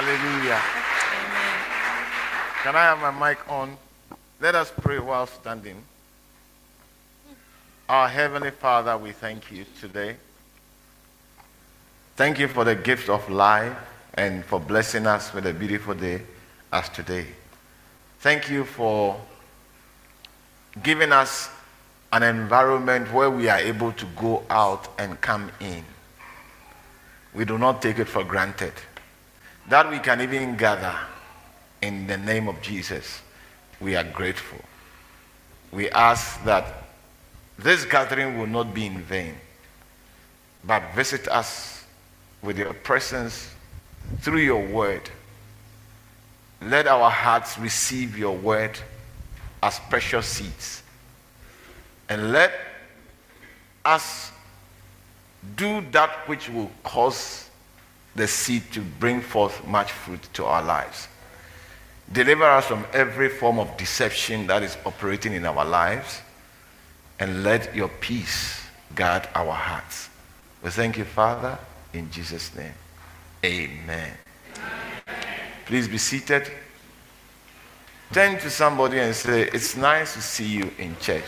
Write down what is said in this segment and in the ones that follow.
Hallelujah. Can I have my mic on? Let us pray while standing. Our Heavenly Father, we thank you today. Thank you for the gift of life and for blessing us with a beautiful day as today. Thank you for giving us an environment where we are able to go out and come in. We do not take it for granted. That we can even gather in the name of Jesus, we are grateful. We ask that this gathering will not be in vain, but visit us with your presence through your word. Let our hearts receive your word as precious seeds. And let us do that which will cause the seed to bring forth much fruit to our lives. Deliver us from every form of deception that is operating in our lives. And let your peace guard our hearts. We thank you, Father, in Jesus' name. Amen. Please be seated. Turn to somebody and say, It's nice to see you in church.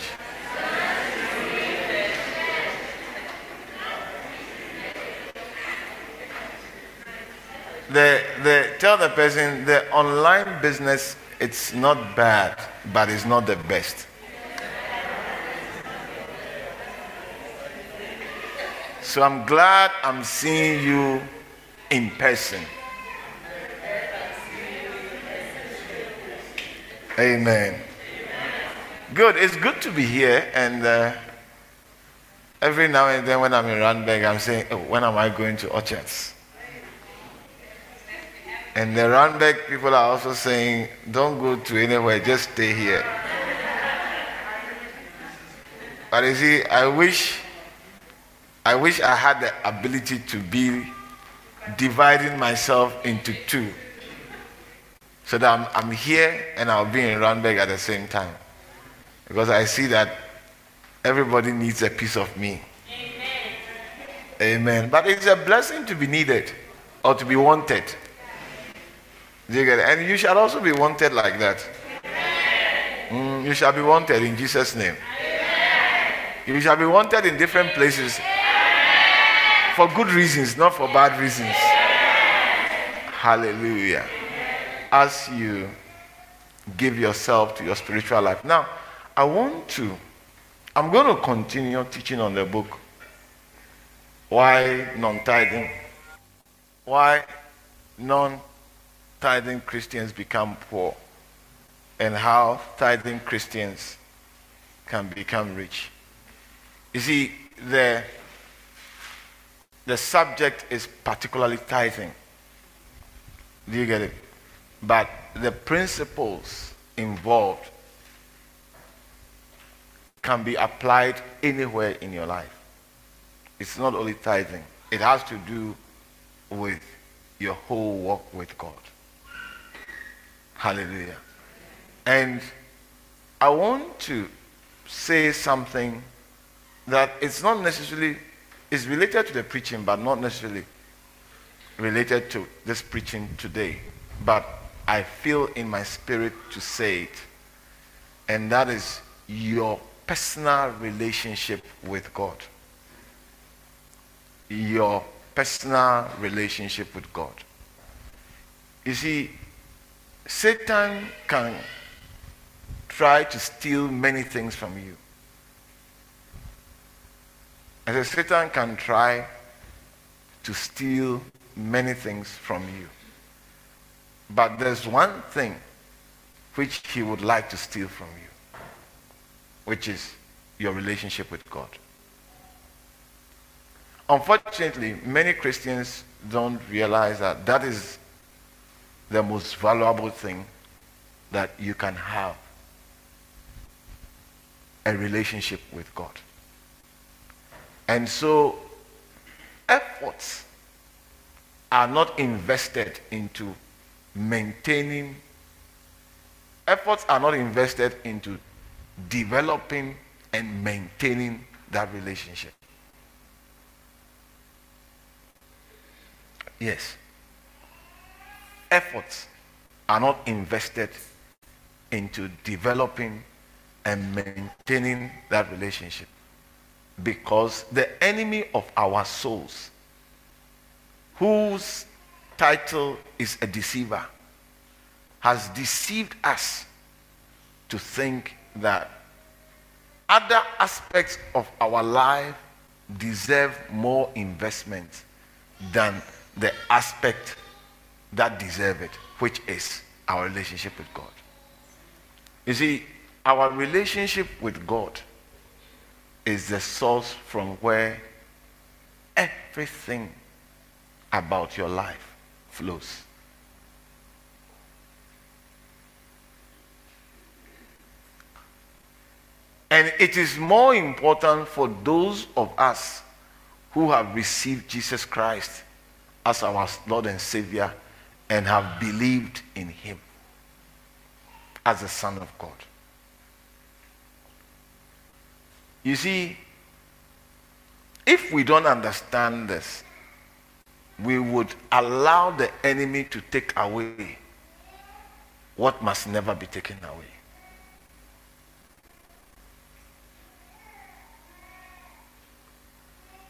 The, the, tell the person the online business it's not bad, but it's not the best. So I'm glad I'm seeing you in person. Amen. Good. It's good to be here. And uh, every now and then when I'm in Randburg, I'm saying, oh, when am I going to Orchards? And the Randburg people are also saying, don't go to anywhere, just stay here. But you see, I wish, I wish I had the ability to be dividing myself into two. So that I'm, I'm here and I'll be in Randburg at the same time. Because I see that everybody needs a piece of me. Amen. Amen. But it's a blessing to be needed or to be wanted. Do you get it? And you shall also be wanted like that. Mm, you shall be wanted in Jesus' name. You shall be wanted in different places for good reasons, not for bad reasons. Hallelujah. As you give yourself to your spiritual life. Now, I want to, I'm going to continue teaching on the book. Why non tithing? Why non tithing Christians become poor? And how tithing Christians can become rich. You see, the, the subject is particularly tithing. Do you get it? But the principles involved can be applied anywhere in your life. It's not only tithing, it has to do with your whole walk with God. Hallelujah. And I want to say something that it's not necessarily is related to the preaching, but not necessarily related to this preaching today. But I feel in my spirit to say it. And that is your personal relationship with God. Your personal relationship with God. You see, Satan can try to steal many things from you. I said, Satan can try to steal many things from you. But there's one thing which he would like to steal from you, which is your relationship with God. Unfortunately, many Christians don't realize that that is the most valuable thing that you can have a relationship with God. And so, efforts are not invested into maintaining, efforts are not invested into developing and maintaining that relationship. Yes. Efforts are not invested into developing and maintaining that relationship. Because the enemy of our souls, whose title is a deceiver, has deceived us to think that other aspects of our life deserve more investment than the aspect that deserve it, which is our relationship with God. You see, our relationship with God is the source from where everything about your life flows. And it is more important for those of us who have received Jesus Christ as our Lord and Savior and have believed in Him as the Son of God. You see, if we don't understand this, we would allow the enemy to take away what must never be taken away.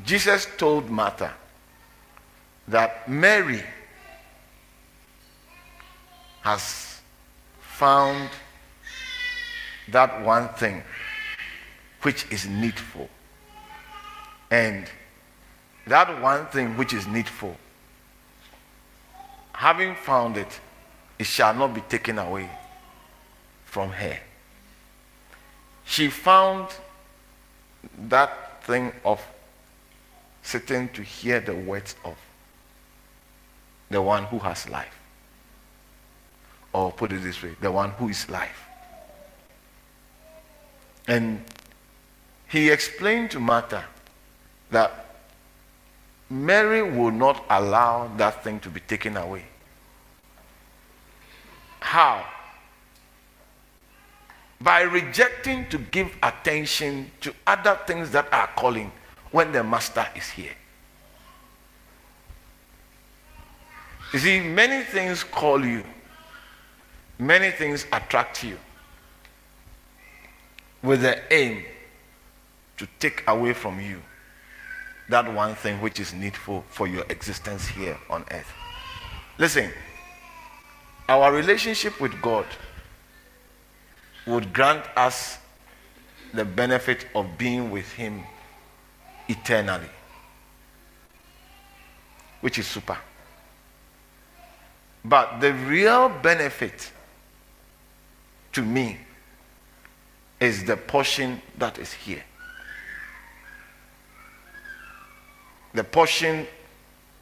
Jesus told Martha that Mary has found that one thing which is needful. And that one thing which is needful, having found it, it shall not be taken away from her. She found that thing of sitting to hear the words of the one who has life. Or put it this way, the one who is life. And he explained to Martha that Mary will not allow that thing to be taken away. How? By rejecting to give attention to other things that are calling when the master is here. You see, many things call you, many things attract you with the aim to take away from you that one thing which is needful for your existence here on earth. Listen, our relationship with God would grant us the benefit of being with Him eternally, which is super. But the real benefit to me is the portion that is here. The portion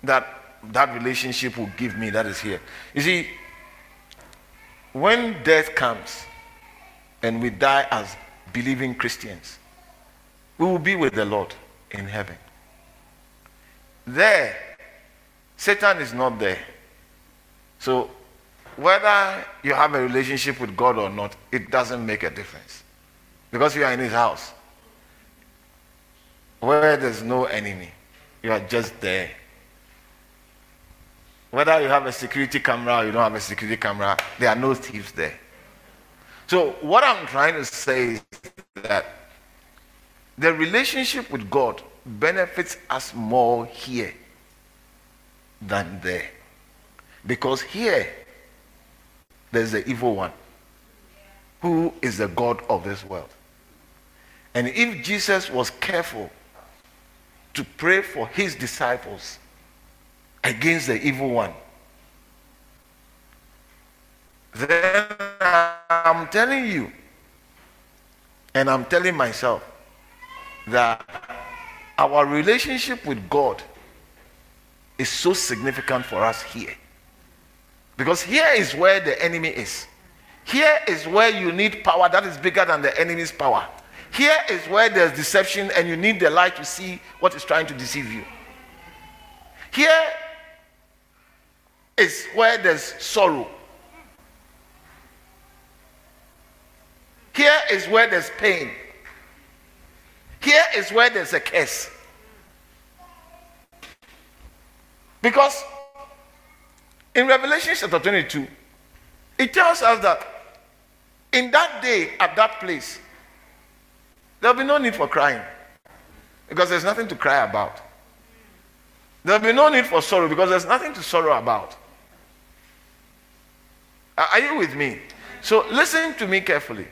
that that relationship will give me that is here. You see, when death comes and we die as believing Christians, we will be with the Lord in heaven. There, Satan is not there. So, whether you have a relationship with God or not, it doesn't make a difference. Because you are in his house. Where there's no enemy, you are just there. Whether you have a security camera or you don't have a security camera, there are no thieves there. So, what I'm trying to say is that the relationship with God benefits us more here than there. Because here, there's the evil one who is the God of this world. And if Jesus was careful to pray for his disciples against the evil one, then I'm telling you, and I'm telling myself, that our relationship with God is so significant for us here. Because here is where the enemy is. Here is where you need power that is bigger than the enemy's power. Here is where there's deception and you need the light to see what is trying to deceive you. Here is where there's sorrow. Here is where there's pain. Here is where there's a curse. Because in Revelation chapter 22, it tells us that in that day, at that place, there'll be no need for crying because there's nothing to cry about. There'll be no need for sorrow because there's nothing to sorrow about. Are you with me? So listen to me carefully.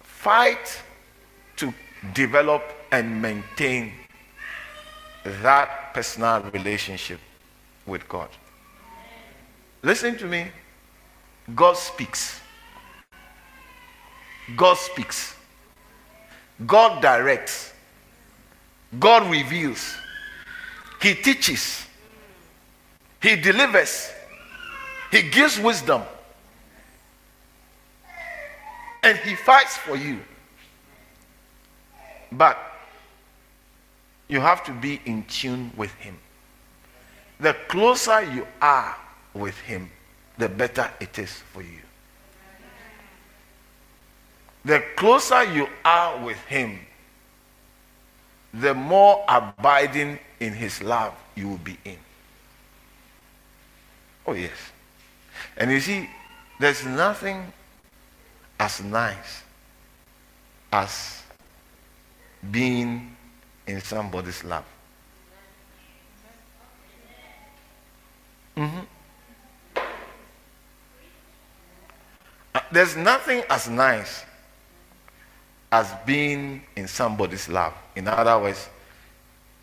Fight to develop and maintain that personal relationship with God. Listen to me. God speaks. God speaks. God directs. God reveals. He teaches. He delivers. He gives wisdom. And He fights for you. But you have to be in tune with Him. The closer you are with Him, the better it is for you. The closer you are with Him, the more abiding in His love you will be in. Oh, yes. And you see, there's nothing as nice as being in somebody's love. Mm-hmm. Uh, there's nothing as nice as being in somebody's love. In other words,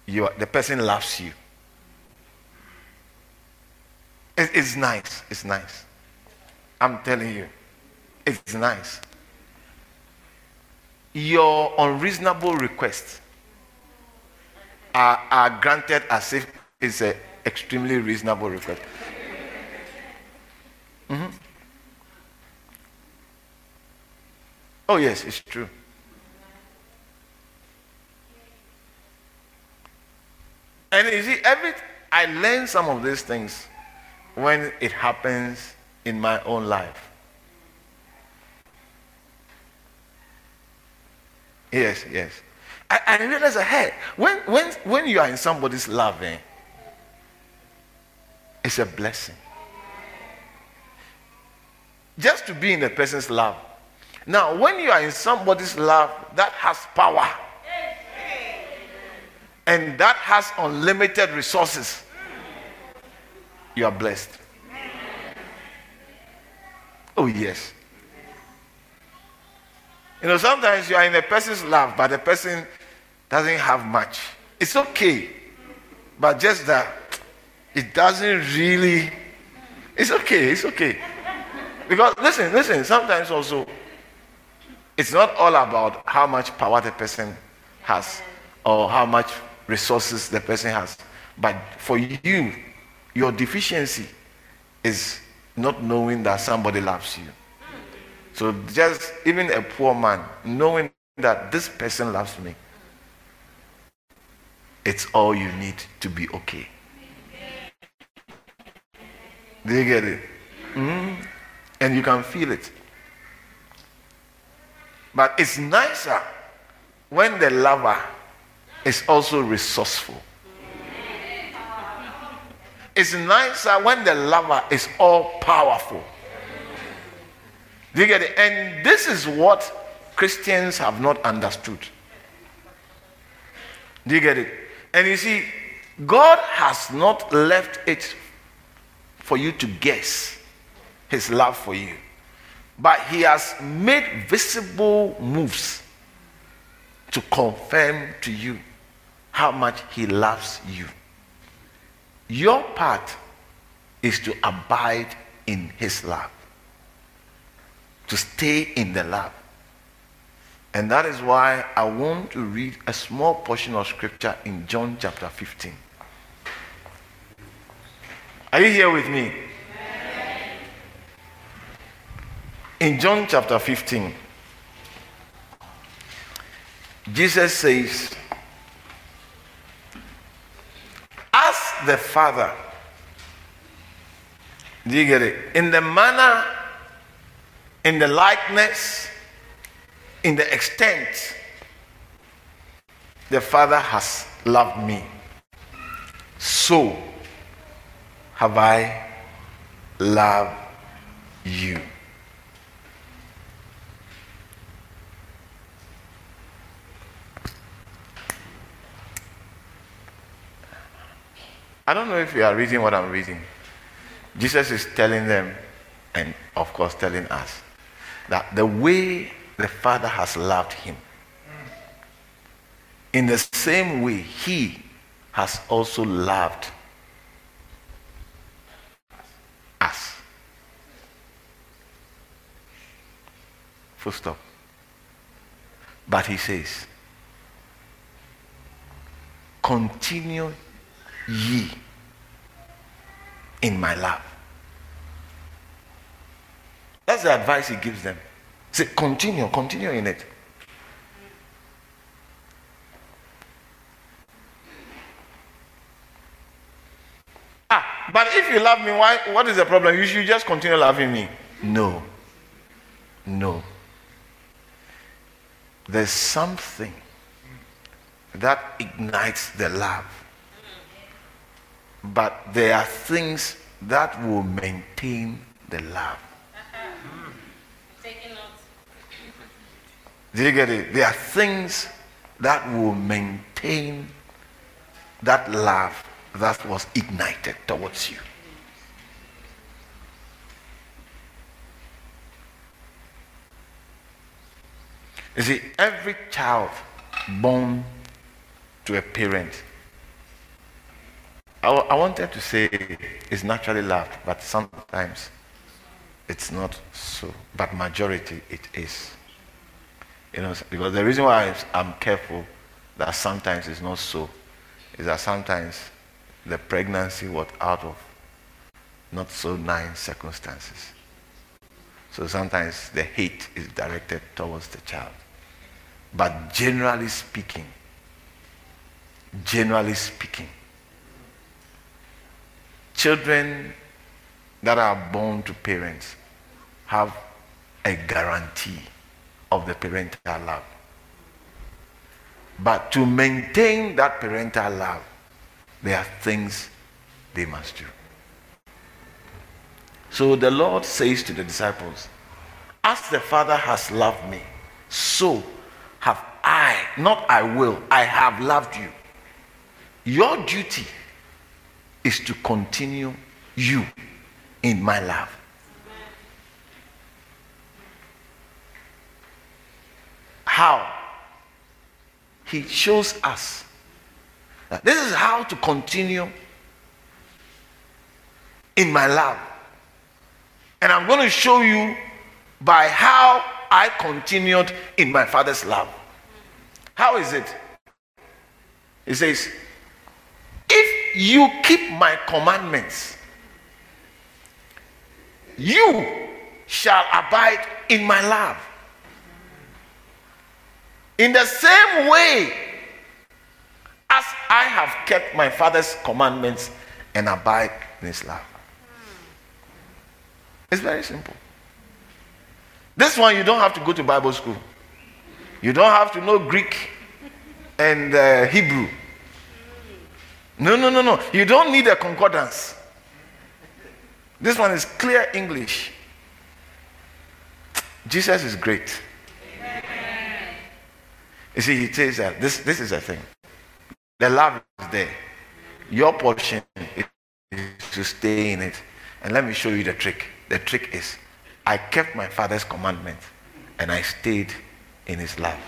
you are, the person loves you. It, it's nice. It's nice. I'm telling you, it's nice. Your unreasonable requests are, are granted as if it's an extremely reasonable request. Mm-hmm. Oh, yes, it's true. And you see, every I learn some of these things when it happens in my own life. Yes, yes. I, I realize that hey, when when when you are in somebody's love, eh, it's a blessing. Just to be in a person's love. Now, when you are in somebody's love that has power and that has unlimited resources, you are blessed. Oh, yes. You know, sometimes you are in a person's love, but the person doesn't have much. It's okay. But just that it doesn't really, it's okay, it's okay. Because listen, listen, sometimes also it's not all about how much power the person has or how much resources the person has. But for you, your deficiency is not knowing that somebody loves you. So just even a poor man, knowing that this person loves me, it's all you need to be okay. Do you get it? Mm-hmm. And you can feel it. But it's nicer when the lover is also resourceful. It's nicer when the lover is all powerful. Do you get it? And this is what Christians have not understood. Do you get it? And you see, God has not left it for you to guess his love for you, but he has made visible moves to confirm to you how much he loves you. Your part is to abide in his love, to stay in the love. And that is why I want to read a small portion of scripture in John chapter 15. Are you here with me? In John chapter 15, Jesus says, As the Father, do you get it? In the manner, in the likeness, in the extent the Father has loved me, so have I loved you. I don't know if you are reading what I'm reading. Jesus is telling them, and of course telling us, that the way the Father has loved him, in the same way he has also loved us. Full stop. But he says, continue ye in my love. That's the advice he gives them. Say, continue, continue in it. Ah, but if you love me, why what is the problem? You should just continue loving me. No. No. There's something that ignites the love but there are things that will maintain the love. Do you get it? There are things that will maintain that love that was ignited towards you. You see, every child born to a parent I, wanted to say is naturally loved, but sometimes it's not so. But majority it is. You know, because the reason why I'm careful that sometimes it's not so is that sometimes the pregnancy was out of not so nice circumstances. So sometimes the hate is directed towards the child. But generally speaking, generally speaking, Children that are born to parents have a guarantee of the parental love. But to maintain that parental love, there are things they must do. So the Lord says to the disciples, As the Father has loved me, so have I, not I will, I have loved you. Your duty is to continue you in my love. How? He shows us this is how to continue in my love. And I'm going to show you by how I continued in my father's love. How is it? He says, if you keep my commandments, you shall abide in my love. In the same way as I have kept my father's commandments and abide in his love. It's very simple. This one, you don't have to go to Bible school. You don't have to know Greek and uh, Hebrew. No, no, no, no. You don't need a concordance. This one is clear English. Jesus is great. Amen. You see, he says that this, this is a thing. The love is there. Your portion is to stay in it. And let me show you the trick. The trick is I kept my father's commandment and I stayed in his love.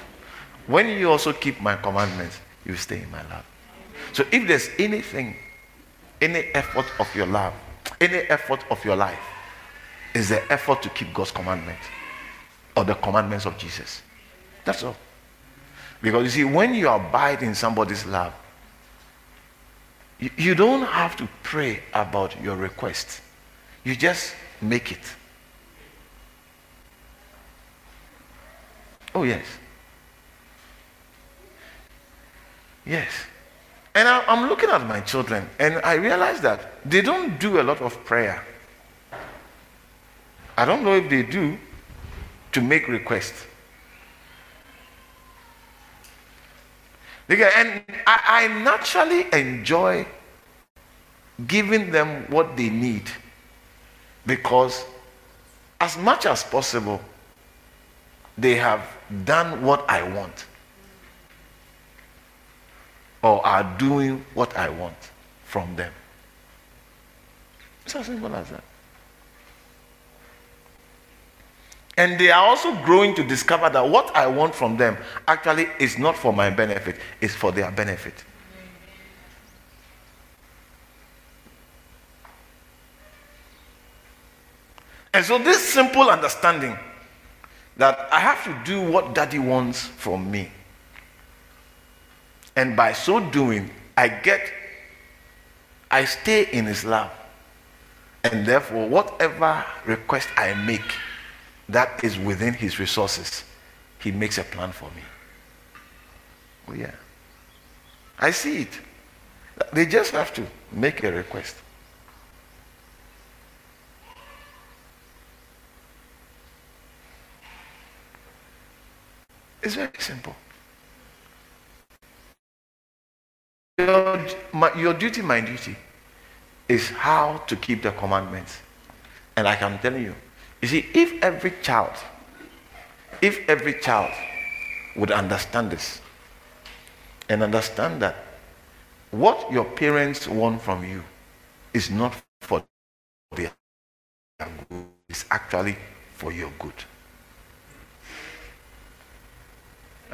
When you also keep my commandments, you stay in my love. So if there's anything, any effort of your love, any effort of your life, is the effort to keep God's commandments or the commandments of Jesus. That's all. Because you see, when you abide in somebody's love, you, you don't have to pray about your request. You just make it. Oh, yes. Yes. And I, am looking at my children and I realize that they don't do a lot of prayer. I don't know if they do to make requests. And I, I naturally enjoy giving them what they need because, as much as possible, they have done what I want or are doing what I want from them. It's as simple as that. And they are also growing to discover that what I want from them actually is not for my benefit, it's for their benefit. And so, this simple understanding that I have to do what daddy wants from me. And by so doing, I get, I stay in his love. And therefore, whatever request I make, that is within his resources. He makes a plan for me. Oh, yeah. I see it. They just have to make a request. It's very simple. Your, my, your duty, my duty, is how to keep the commandments. And like I'm telling you, you see, if every child, if every child would understand this and understand that what your parents want from you is not for their good, it's actually for your good.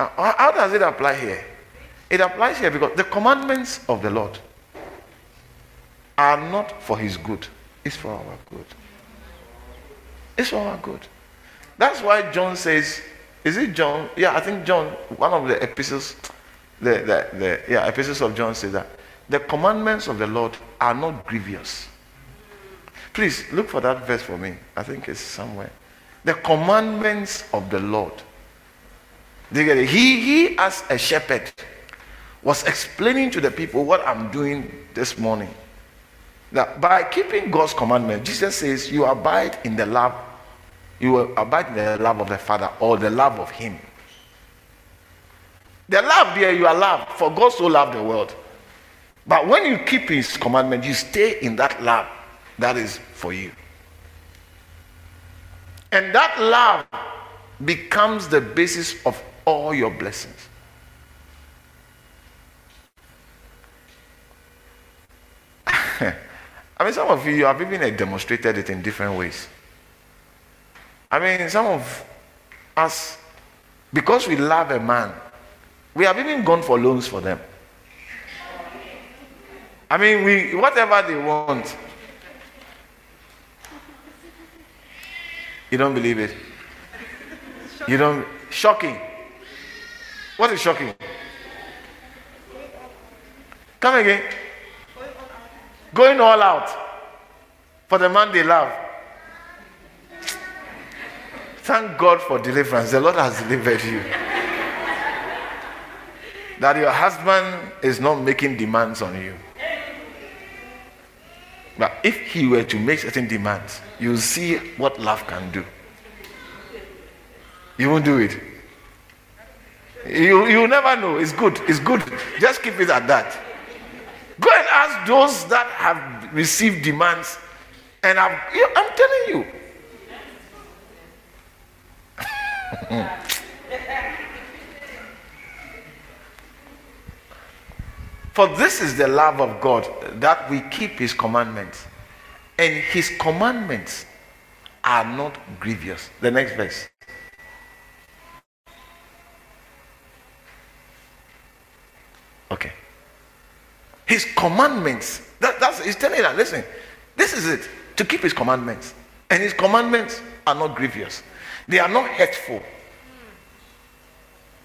Now, how does it apply here? It applies here because the commandments of the Lord are not for his good, it's for our good. It's for our good. That's why John says, is it John? Yeah, I think John, one of the epistles, the, the, the yeah, epistles of John says that the commandments of the Lord are not grievous. Please look for that verse for me. I think it's somewhere. The commandments of the Lord. He, he, as a shepherd, was explaining to the people what I'm doing this morning. That by keeping God's commandment, Jesus says, You abide in the love, you will abide in the love of the Father or the love of Him. The love there, you are loved, for God so loved the world. But when you keep His commandment, you stay in that love that is for you. And that love becomes the basis of all your blessings. I mean, some of you, you have even uh, demonstrated it in different ways. I mean, some of us, because we love a man, we have even gone for loans for them. I mean, we whatever they want. You don't believe it? You don't shocking. What is shocking? Come again. Going all out for the man they love. Thank God for deliverance. The Lord has delivered you. that your husband is not making demands on you. But if he were to make certain demands, you'll see what love can do. You won't do it. You, you never know. It's good. It's good. Just keep it at that. Go and ask those that have received demands. And I'm, I'm telling you. For this is the love of God that we keep his commandments. And his commandments are not grievous. The next verse. Okay. His commandments. That, that's he's telling that. Listen, this is it. To keep his commandments. And his commandments are not grievous. They are not hurtful.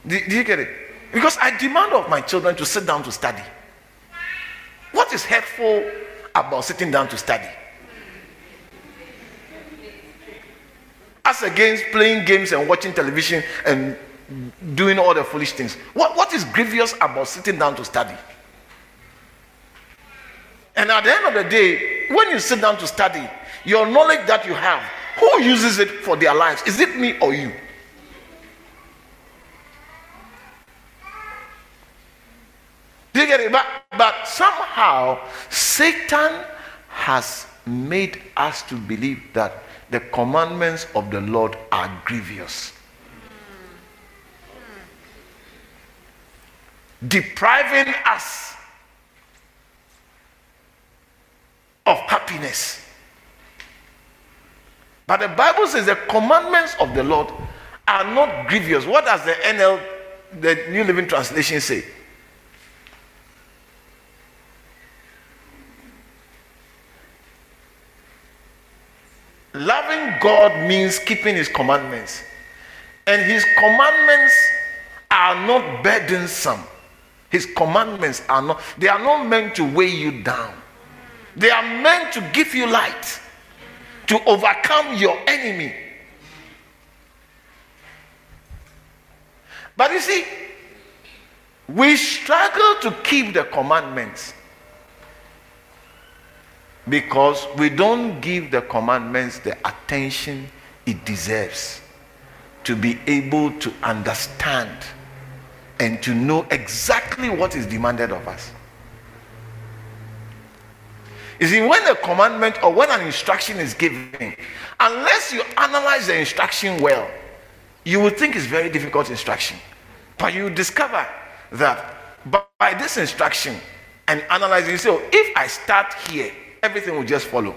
Do, do you get it? Because I demand of my children to sit down to study. What is hurtful about sitting down to study? As against playing games and watching television and doing all the foolish things. What, what is grievous about sitting down to study? And at the end of the day, when you sit down to study, your knowledge that you have, who uses it for their lives? Is it me or you? Do you get it? But, but somehow, Satan has made us to believe that the commandments of the Lord are grievous. Depriving us of happiness. But the Bible says the commandments of the Lord are not grievous. What does the NL, the New Living Translation, say? Loving God means keeping His commandments. And His commandments are not burdensome. His commandments are not, they are not meant to weigh you down. They are meant to give you light, to overcome your enemy. But you see, we struggle to keep the commandments because we don't give the commandments the attention it deserves to be able to understand and to know exactly what is demanded of us. You see, when a commandment or when an instruction is given, unless you analyze the instruction well, you will think it's very difficult instruction. But you discover that by this instruction and analyzing, you say, oh, if I start here, everything will just follow.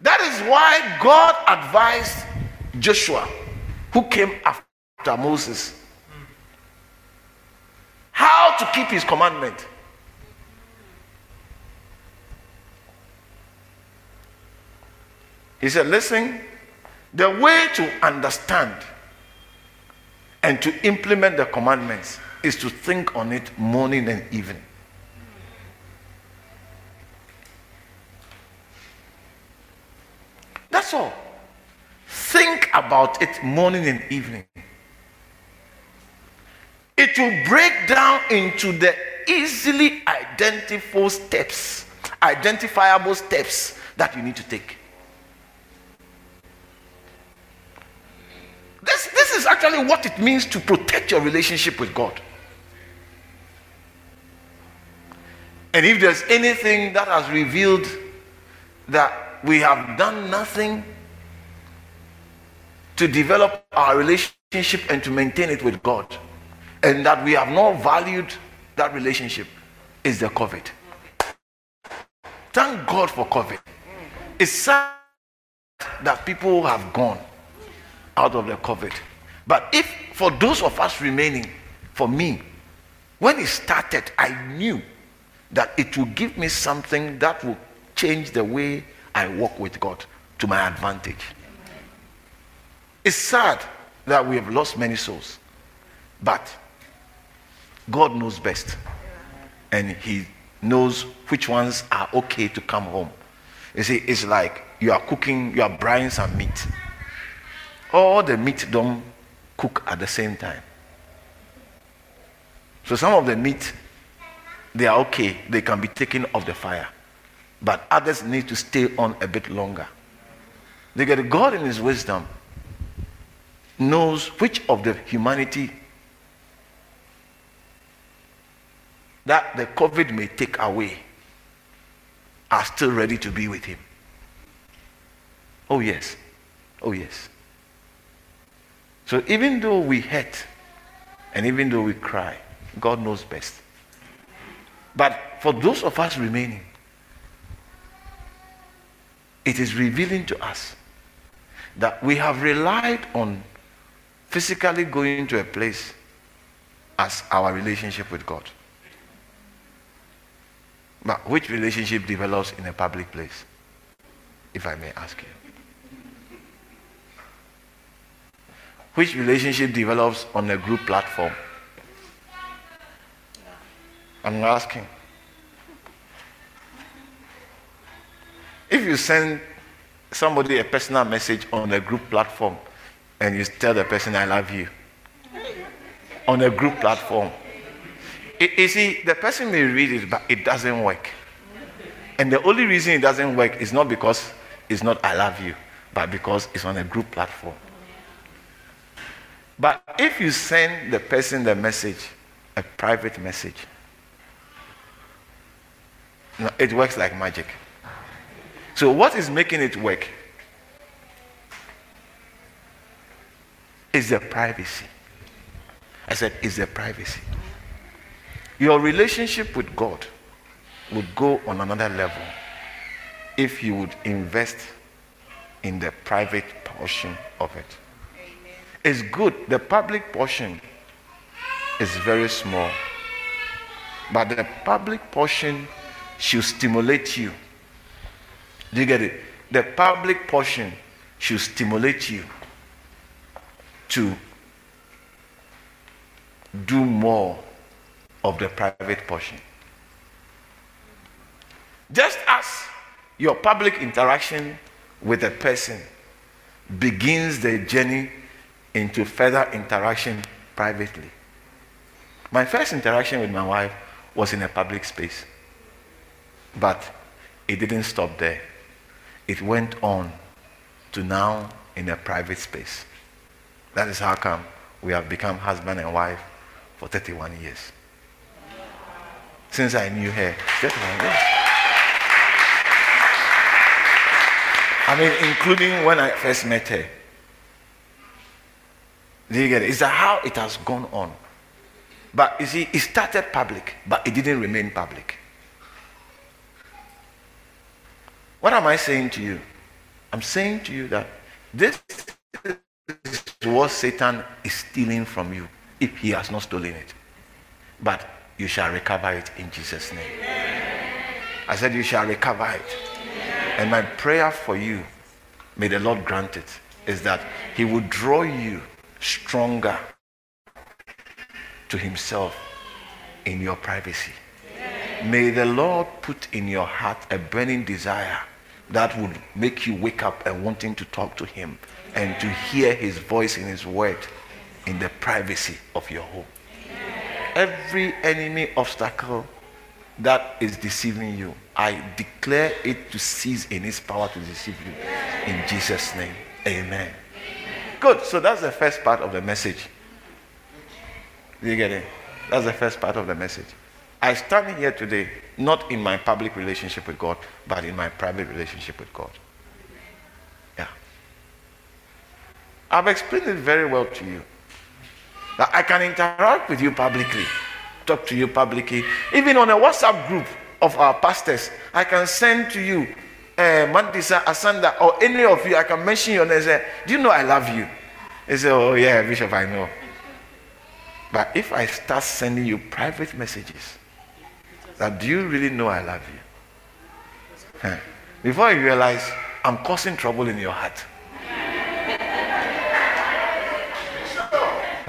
That is why God advised Joshua, who came after Moses, how to keep his commandment. He said, Listen, the way to understand and to implement the commandments is to think on it morning and evening. That's all. Think about it morning and evening it will break down into the easily identifiable steps, identifiable steps that you need to take. This, this is actually what it means to protect your relationship with God. And if there's anything that has revealed that we have done nothing to develop our relationship and to maintain it with God, and that we have not valued that relationship is the COVID. Thank God for COVID. It's sad that people have gone out of the COVID. But if for those of us remaining, for me, when it started, I knew that it will give me something that will change the way I walk with God to my advantage. It's sad that we have lost many souls, but God knows best. And He knows which ones are okay to come home. You see, it's like you are cooking, you are brying some meat. All the meat don't cook at the same time. So some of the meat, they are okay, they can be taken off the fire. But others need to stay on a bit longer. Because God in His wisdom knows which of the humanity that the COVID may take away are still ready to be with Him. Oh, yes. Oh, yes. So even though we hurt and even though we cry, God knows best. But for those of us remaining, it is revealing to us that we have relied on physically going to a place as our relationship with God. But which relationship develops in a public place? if I may ask you? Which relationship develops on a group platform? I'm asking. If you send somebody a personal message on a group platform and you tell the person, I love you, on a group platform, you see, the person may read it, but it doesn't work. And the only reason it doesn't work is not because it's not I love you, but because it's on a group platform. But if you send the person the message, a private message, it works like magic. So, what is making it work is the privacy. I said, is the privacy. Your relationship with God would go on another level if you would invest in the private portion of it. Amen. It's good. The public portion is very small. But the public portion should stimulate you. Do you get it? The public portion should stimulate you to do more of the private portion. Just as your public interaction with a person begins the journey into further interaction privately. My first interaction with my wife was in a public space, but it didn't stop there. It went on to now in a private space. That is how come we have become husband and wife for 31 years since I knew her. 31 years. I mean, including when I first met her. Do you get it? Is that how it has gone on? But you see, it started public, but it didn't remain public. What am I saying to you? I'm saying to you that this is what Satan is stealing from you if he has not stolen it. But you shall recover it in Jesus' name. I said, You shall recover it. And my prayer for you, may the Lord grant it, is that He will draw you stronger to Himself in your privacy. May the Lord put in your heart a burning desire that would make you wake up and wanting to talk to Him and to hear His voice in His word in the privacy of your home every enemy obstacle that is deceiving you, I declare it to cease in its power to deceive you. In Jesus' name. Amen. Good. So that's the first part of the message. You get it? That's the first part of the message. I stand here today not in my public relationship with God, but in my private relationship with God. Yeah. I've explained it very well to you. That I can interact with you publicly, talk to you publicly, even on a WhatsApp group of our pastors. I can send to you uh, Asanda or any of you. I can mention your name and say, Do you know I love you? They say, Oh, yeah, Bishop, I know. But if I start sending you private messages, that do you really know I love you? Before you realize, I'm causing trouble in your heart.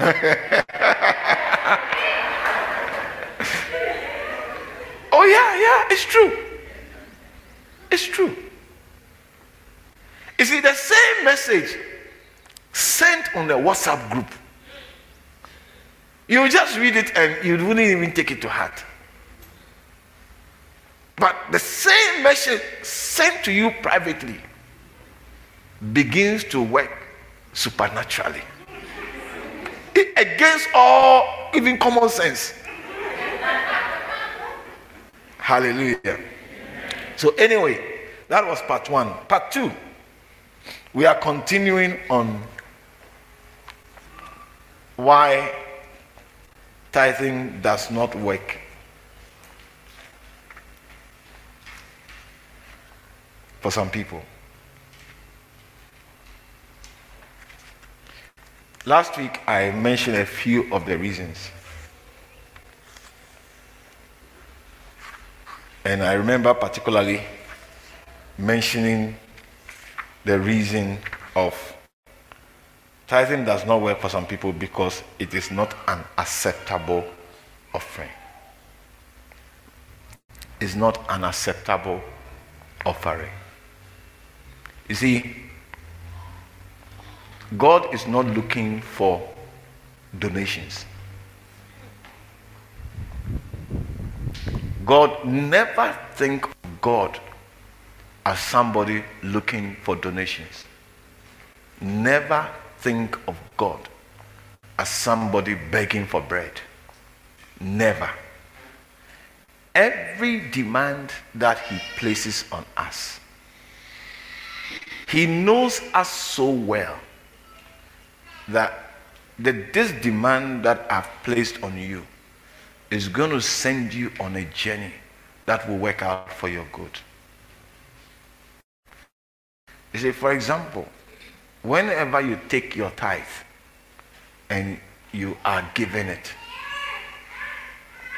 oh, yeah, yeah, it's true. It's true. You see, the same message sent on the WhatsApp group. You just read it and you wouldn't even take it to heart. But the same message sent to you privately begins to work supernaturally against all even common sense. Hallelujah. So, anyway, that was part one. Part two, we are continuing on why tithing does not work. For some people. Last week, I mentioned a few of the reasons. And I remember particularly mentioning the reason of tithing does not work for some people because it is not an acceptable offering. It's not an acceptable offering. You see, God is not looking for donations. God never think of God as somebody looking for donations. Never think of God as somebody begging for bread. Never. Every demand that He places on us, He knows us so well that the, this demand that I've placed on you is going to send you on a journey that will work out for your good. You see, for example, whenever you take your tithe and you are giving it,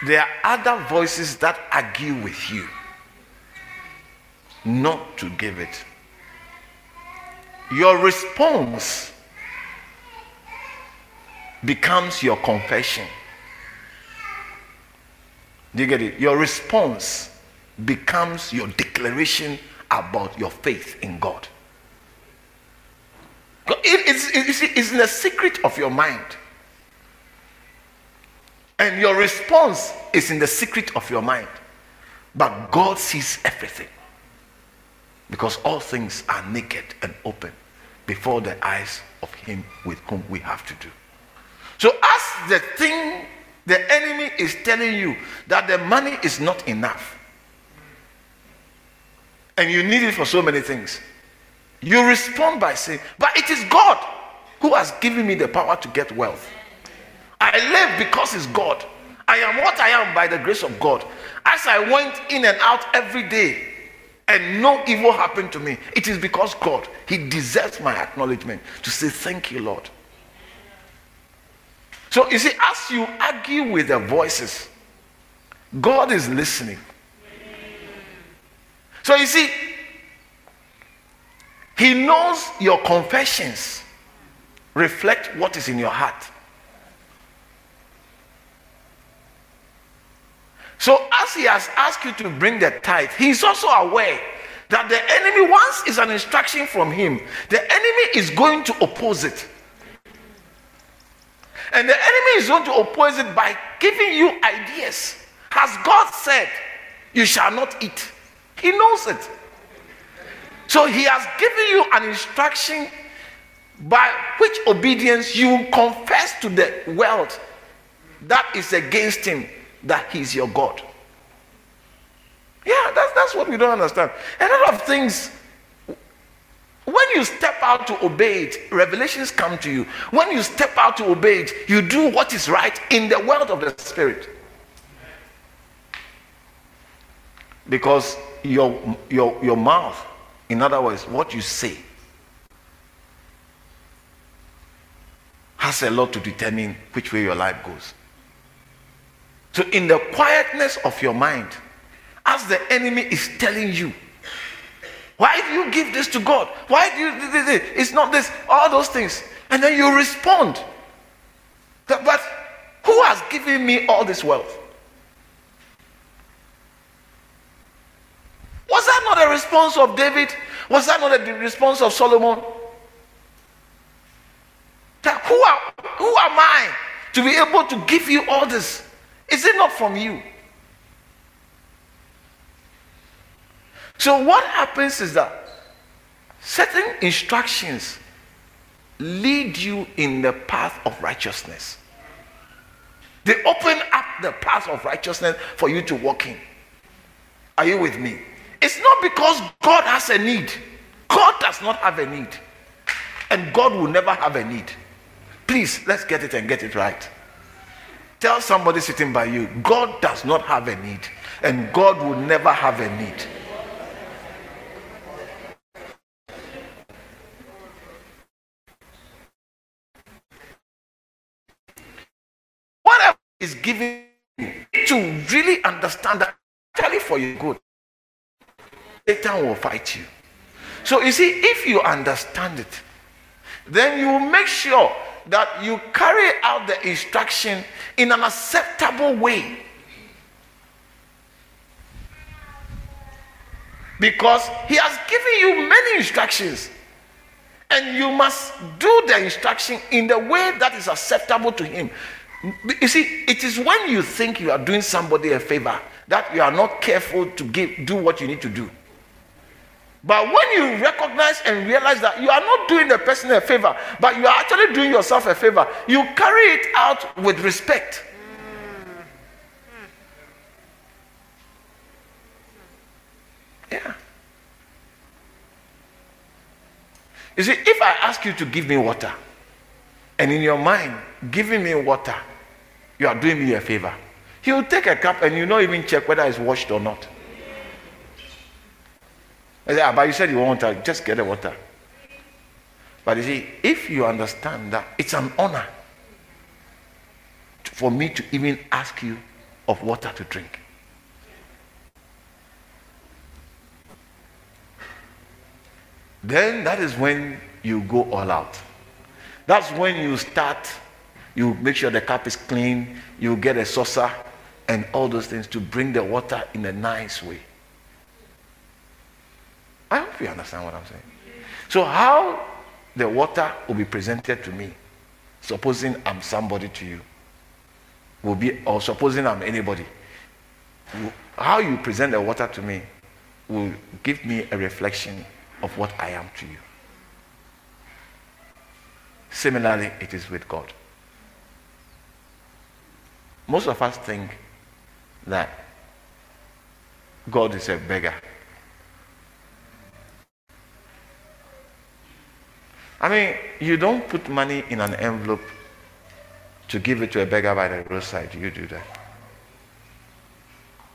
there are other voices that argue with you not to give it. Your response becomes your confession. Do you get it? Your response becomes your declaration about your faith in God. It's, it's, it's in the secret of your mind. And your response is in the secret of your mind. But God sees everything. Because all things are naked and open before the eyes of Him with whom we have to do. So, as the thing, the enemy is telling you that the money is not enough, and you need it for so many things, you respond by saying, But it is God who has given me the power to get wealth. I live because it's God. I am what I am by the grace of God. As I went in and out every day and no evil happened to me, it is because God, He deserves my acknowledgement to say, Thank you, Lord. So you see, as you argue with the voices, God is listening. So you see, He knows your confessions reflect what is in your heart. So, as he has asked you to bring the tithe, he is also aware that the enemy, once is an instruction from him, the enemy is going to oppose it. And the enemy is going to oppose it by giving you ideas. Has God said, You shall not eat? He knows it. So he has given you an instruction by which obedience you confess to the world that is against him that he's your God. Yeah, that's, that's what we don't understand. A lot of things, when you step out to obey it, revelations come to you. When you step out to obey it, you do what is right in the world of the Spirit. Because your, your, your mouth in other words, what you say has a lot to determine which way your life goes. So, in the quietness of your mind, as the enemy is telling you, why do you give this to God? Why do you do this? It's not this, all those things. And then you respond. But who has given me all this wealth? Was that not a response of David? Was that not a response of Solomon? That who, are, who am I to be able to give you all this? Is it not from you? So, what happens is that certain instructions lead you in the path of righteousness. They open up the path of righteousness for you to walk in. Are you with me? It's not because God has a need. God does not have a need. And God will never have a need. Please, let's get it and get it right. Tell somebody sitting by you, God does not have a need. And God will never have a need. Whatever is given to really understand that, actually for your good. Satan will fight you. So you see, if you understand it, then you will make sure that you carry out the instruction in an acceptable way. Because he has given you many instructions. And you must do the instruction in the way that is acceptable to him. You see, it is when you think you are doing somebody a favor that you are not careful to give, do what you need to do. But when you recognize and realize that you are not doing the person a favor, but you are actually doing yourself a favor, you carry it out with respect. Yeah. You see, if I ask you to give me water, and in your mind, giving me water, you are doing me a favor. He will take a cup and you not even check whether it's washed or not. I say, ah, but you said you want water, just get the water. But you see, if you understand that it's an honor for me to even ask you of water to drink. Then that is when you go all out. That's when you start, you make sure the cup is clean, you get a saucer and all those things to bring the water in a nice way. I hope you understand what I'm saying. So, how the water will be presented to me, supposing I'm somebody to you, will be, or supposing I'm anybody, how you present the water to me will give me a reflection of what I am to you. Similarly, it is with God. Most of us think that God is a beggar. I mean, you don't put money in an envelope to give it to a beggar by the roadside. You do that.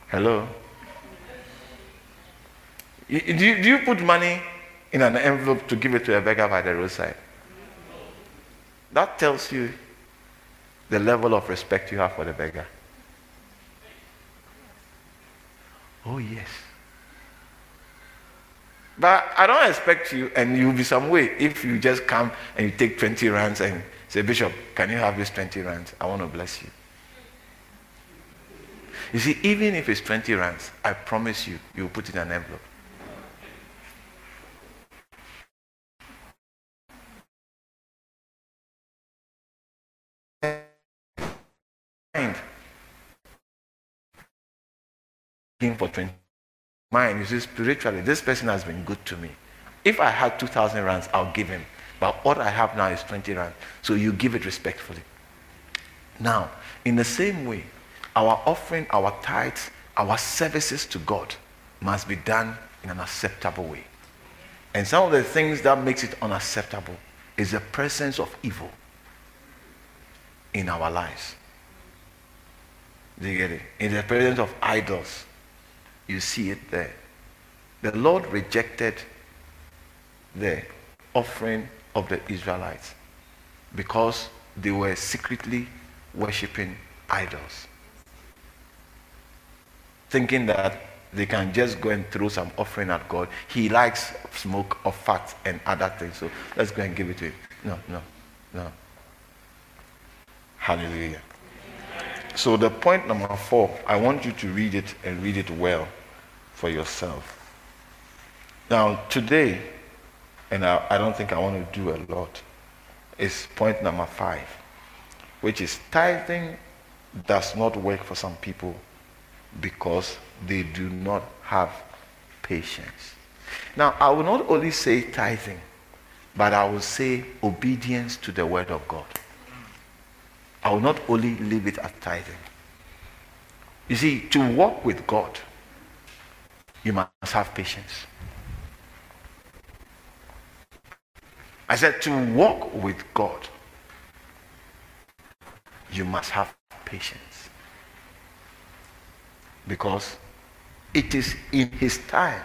Hello? do, you, do you put money in an envelope to give it to a beggar by the roadside? That tells you the level of respect you have for the beggar. Oh, yes. But I don't expect you, and you'll be some way if you just come and you take 20 rands and say, Bishop, can you have this 20 rands? I want to bless you. You see, even if it's 20 rands, I promise you, you'll put it in an envelope. for 20 mine you see spiritually this person has been good to me. If i had 2000 rands i'll give him. But what i have now is 20 rands. so you give it respectfully. Now in the same way our offering our tithes our services to god must be done in an acceptable way. And some of the things that makes it unacceptable is the presence of evil in our lives. Do you get it? In the presence of idols you see it there. The Lord rejected the offering of the Israelites because they were secretly worshipping idols. Thinking that they can just go and throw some offering at God. He likes smoke or fat and other things. So let's go and give it to him. No, no, no. Hallelujah. So the point number four, I want you to read it and read it well for yourself. Now, today, and I, I don't think I want to do a lot, is point number five, which is tithing does not work for some people because they do not have patience. Now, I will not only say tithing, but I will say obedience to the word of God. I will not only leave it at tithing. You see, to walk with God, you must have patience. I said to walk with God, you must have patience. Because it is in his time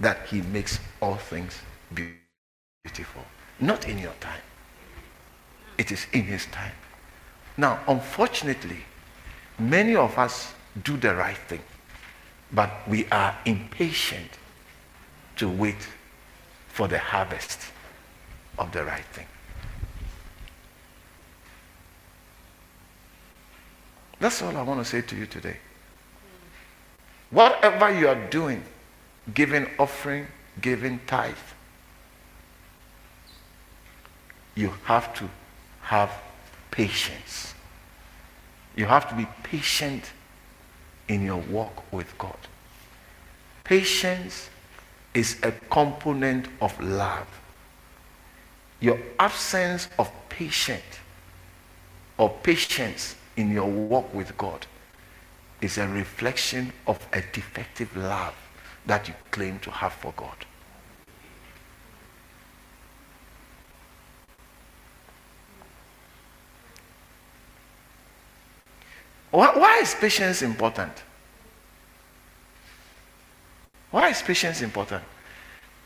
that he makes all things beautiful. Not in your time. It is in his time. Now, unfortunately, many of us do the right thing. But we are impatient to wait for the harvest of the right thing. That's all I want to say to you today. Whatever you are doing, giving offering, giving tithe, you have to have patience. You have to be patient in your walk with God. Patience is a component of love. Your absence of patience or patience in your walk with God is a reflection of a defective love that you claim to have for God. Why, is patience important? Why is patience important?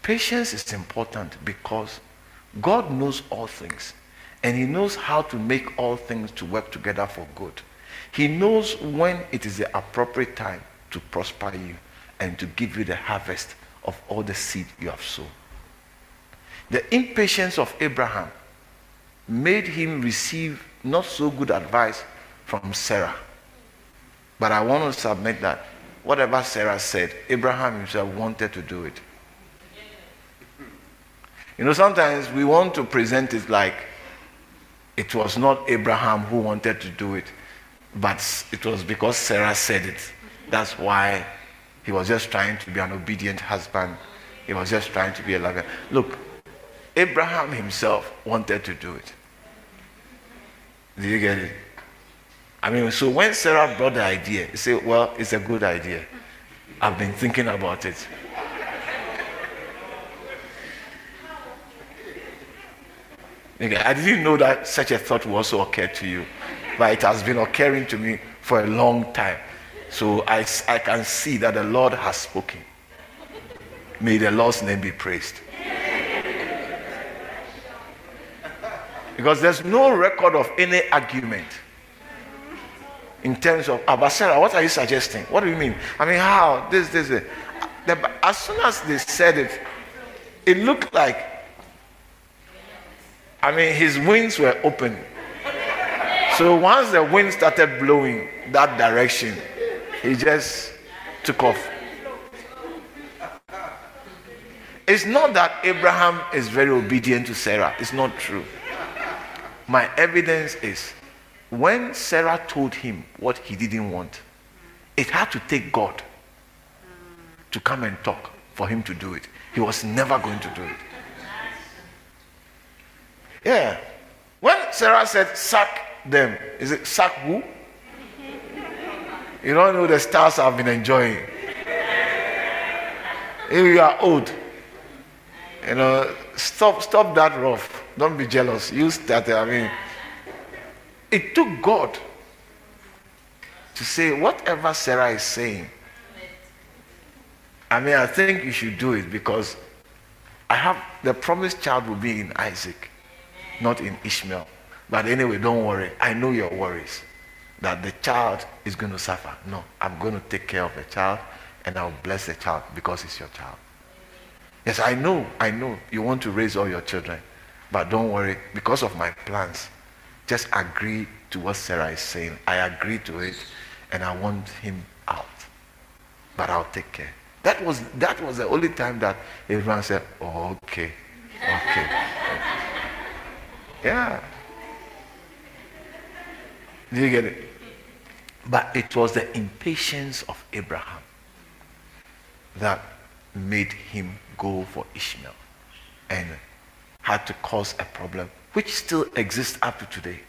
Patience is important because God knows all things and he knows how to make all things to work together for good. He knows when it is the appropriate time to prosper you and to give you the harvest of all the seed you have sown. The impatience of Abraham made him receive not so good advice from Sarah. But I want to submit that whatever Sarah said, Abraham himself wanted to do it. You know, sometimes we want to present it like it was not Abraham who wanted to do it, but it was because Sarah said it. That's why he was just trying to be an obedient husband. He was just trying to be a lover. Look, Abraham himself wanted to do it. Do you get it? I mean, so when Sarah brought the idea, he said, Well, it's a good idea. I've been thinking about it. I didn't know that such a thought will also occur to you, but it has been occurring to me for a long time. So I, I can see that the Lord has spoken. May the Lord's name be praised. Because there's no record of any argument in terms of ah, Abasera, what are you suggesting? What do you mean? I mean, how? This, this, this. The, as soon as they said it, it looked like, I mean, his wings were open. So once the wind started blowing that direction, he just took off. It's not that Abraham is very obedient to Sarah. It's not true. My evidence is when Sarah told him what he didn't want, it had to take God to come and talk for him to do it. He was never going to do it. Yeah. When Sarah said, sack them, is it sack who? You don't know the stars I've been enjoying. If you are old, you know, stop, stop that rough. Don't be jealous. Use that, I mean, it took God to say, whatever Sarah is saying, I mean, I think you should do it because I have the promised child will be in Isaac, not in Ishmael. But anyway, don't worry. I know your worries that the child is going to suffer. No, I'm going to take care of the child and I'll bless the child because it's your child. Yes, I know, I know you want to raise all your children, but don't worry because of my plans just agree to what Sarah is saying. I agree to it and I want him out. But I'll take care. That was that was the only time that Abraham said, oh, okay. Okay. yeah. Do you get it? But it was the impatience of Abraham that made him go for Ishmael and had to cause a problem which still exists up to today.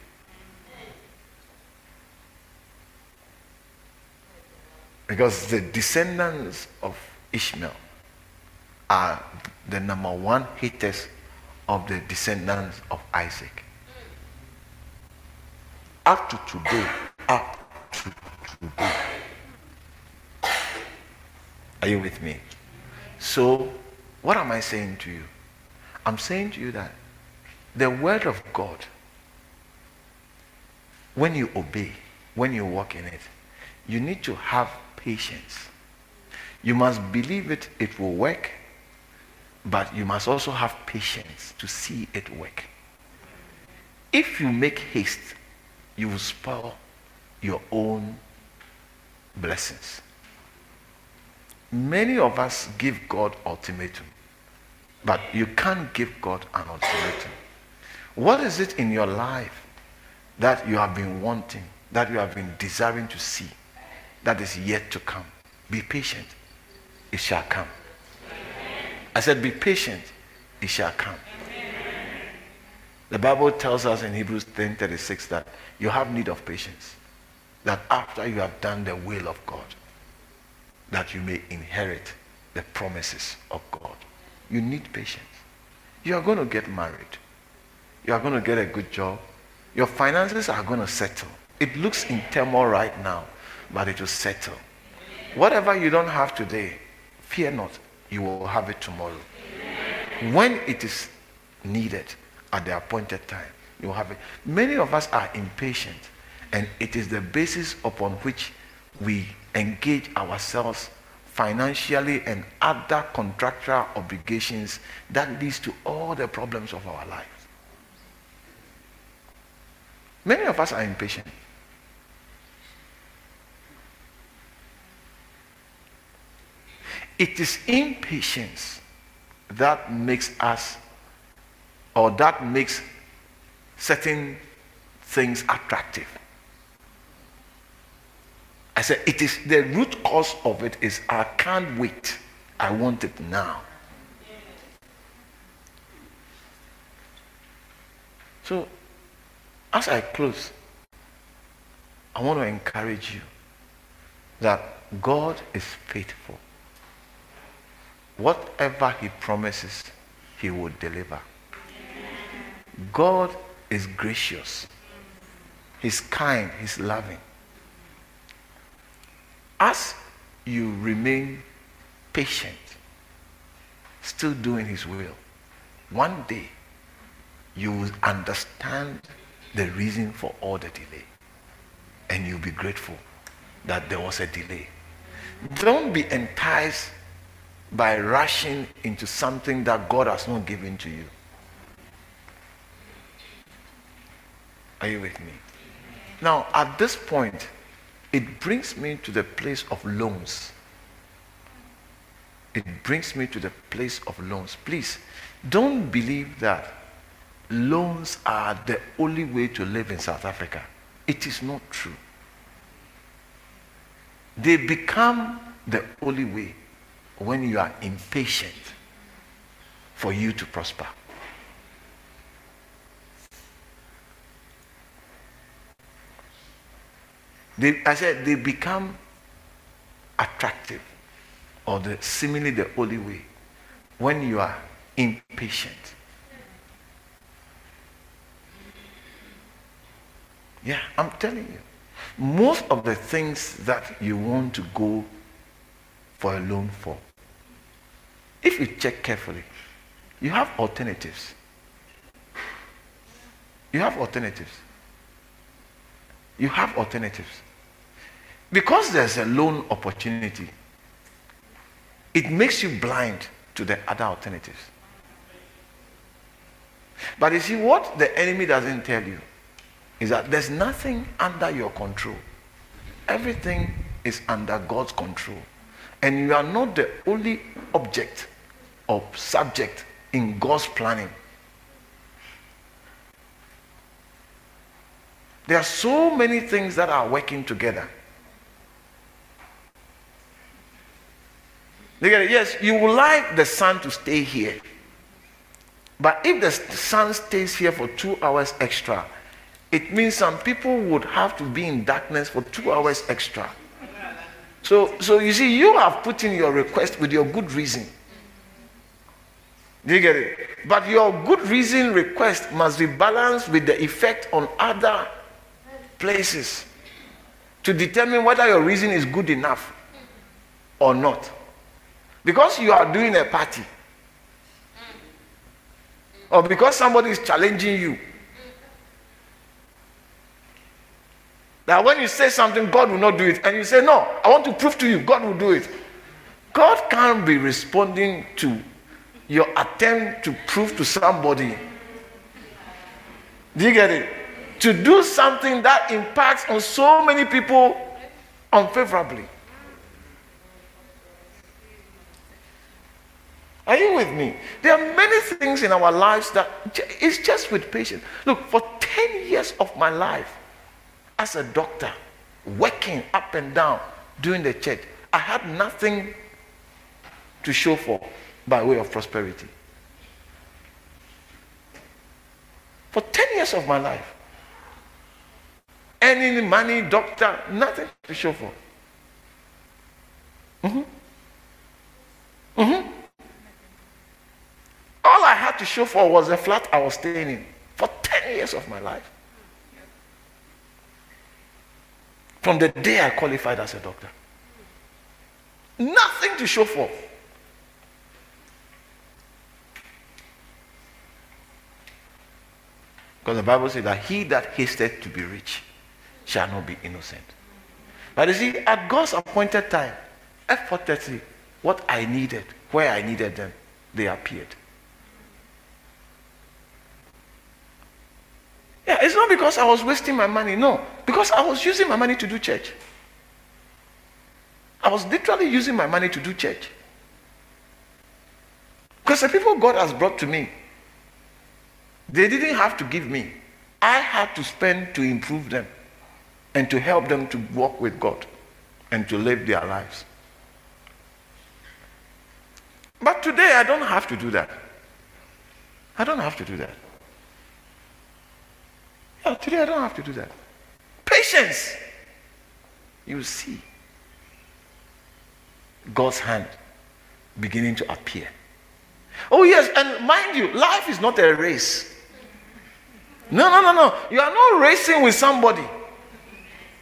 Because the descendants of Ishmael are the number one haters of the descendants of Isaac. Up to today, up to today. Are you with me? So, what am I saying to you? I'm saying to you that the word of God, when you obey, when you walk in it, you need to have patience. You must believe it, it will work. but you must also have patience to see it work. If you make haste, you will spoil your own blessings. Many of us give God ultimatum, but you can't give God an ultimatum. What is it in your life that you have been wanting, that you have been desiring to see, that is yet to come? Be patient. It shall come. I said, Be patient. It shall come. The Bible tells us in Hebrews 10 36 that you have need of patience. That after you have done the will of God, that you may inherit the promises of God. You need patience. You are going to get married. You are going to get a good job. Your finances are going to settle. It looks in turmoil right now, but it will settle. Whatever you don't have today, fear not, you will have it tomorrow. When it is needed at the appointed time, you will have it. Many of us are impatient, and it is the basis upon which we engage ourselves financially and other contractual obligations that leads to all the problems of our lives. Many of us are impatient. It is impatience that makes us, or that makes certain things attractive. I said, it is the root cause of it is I can't wait. I want it now. So, as I close, I want to encourage you that God is faithful. Whatever He promises, He will deliver. God is gracious, He's kind, He's loving as you remain patient, still doing His will, one day you will understand the reason for all the delay. And you'll be grateful that there was a delay. Don't be enticed by rushing into something that God has not given to you. Are you with me? Now, at this point, it brings me to the place of loans. It brings me to the place of loans. Please, don't believe that loans are the only way to live in South Africa. It is not true. They become the only way when you are impatient for you to prosper. They, I said they become attractive or the seemingly the only way when you are impatient. Yeah, I'm telling you. Most of the things that you want to go for a loan for, if you check carefully, you have alternatives. You have alternatives. You have alternatives. Because there's a loan opportunity, it makes you blind to the other alternatives. But you see, what the enemy doesn't tell you is that there's nothing under your control. Everything is under God's control. And you are not the only object or subject in God's planning. There are so many things that are working together. Yes, you would like the sun to stay here. But if the sun stays here for two hours extra, it means some people would have to be in darkness for two hours extra. So, so you see, you have put in your request with your good reason. Do you get it? But your good reason request must be balanced with the effect on other places to determine whether your reason is good enough or not. Because you are doing a party, or because somebody is challenging you. That when you say something, God will not do it, and you say, No, I want to prove to you, God will do it. God can't be responding to your attempt to prove to somebody. Do you get it? To do something that impacts on so many people unfavorably. Are you with me? There are many things in our lives that it's just with patience. Look, for 10 years of my life as a doctor, working up and down doing the church, I had nothing to show for by way of prosperity. For 10 years of my life. Any money, doctor, nothing to show for. Mm-hmm. Mm-hmm. All I had to show for was the flat I was staying in for 10 years of my life. From the day I qualified as a doctor. Nothing to show for. Because the Bible says that he that hasteth to be rich shall not be innocent. But you see, at God's appointed time, effortlessly, what I needed, where I needed them, they appeared. Yeah, it's not because I was wasting my money. No, because I was using my money to do church. I was literally using my money to do church. Because the people God has brought to me, they didn't have to give me. I had to spend to improve them and to help them to walk with God and to live their lives. But today I don't have to do that. I don't have to do that. Yeah, today I don't have to do that. Patience. You see God's hand beginning to appear. Oh, yes, and mind you, life is not a race. No, no, no, no. You are not racing with somebody.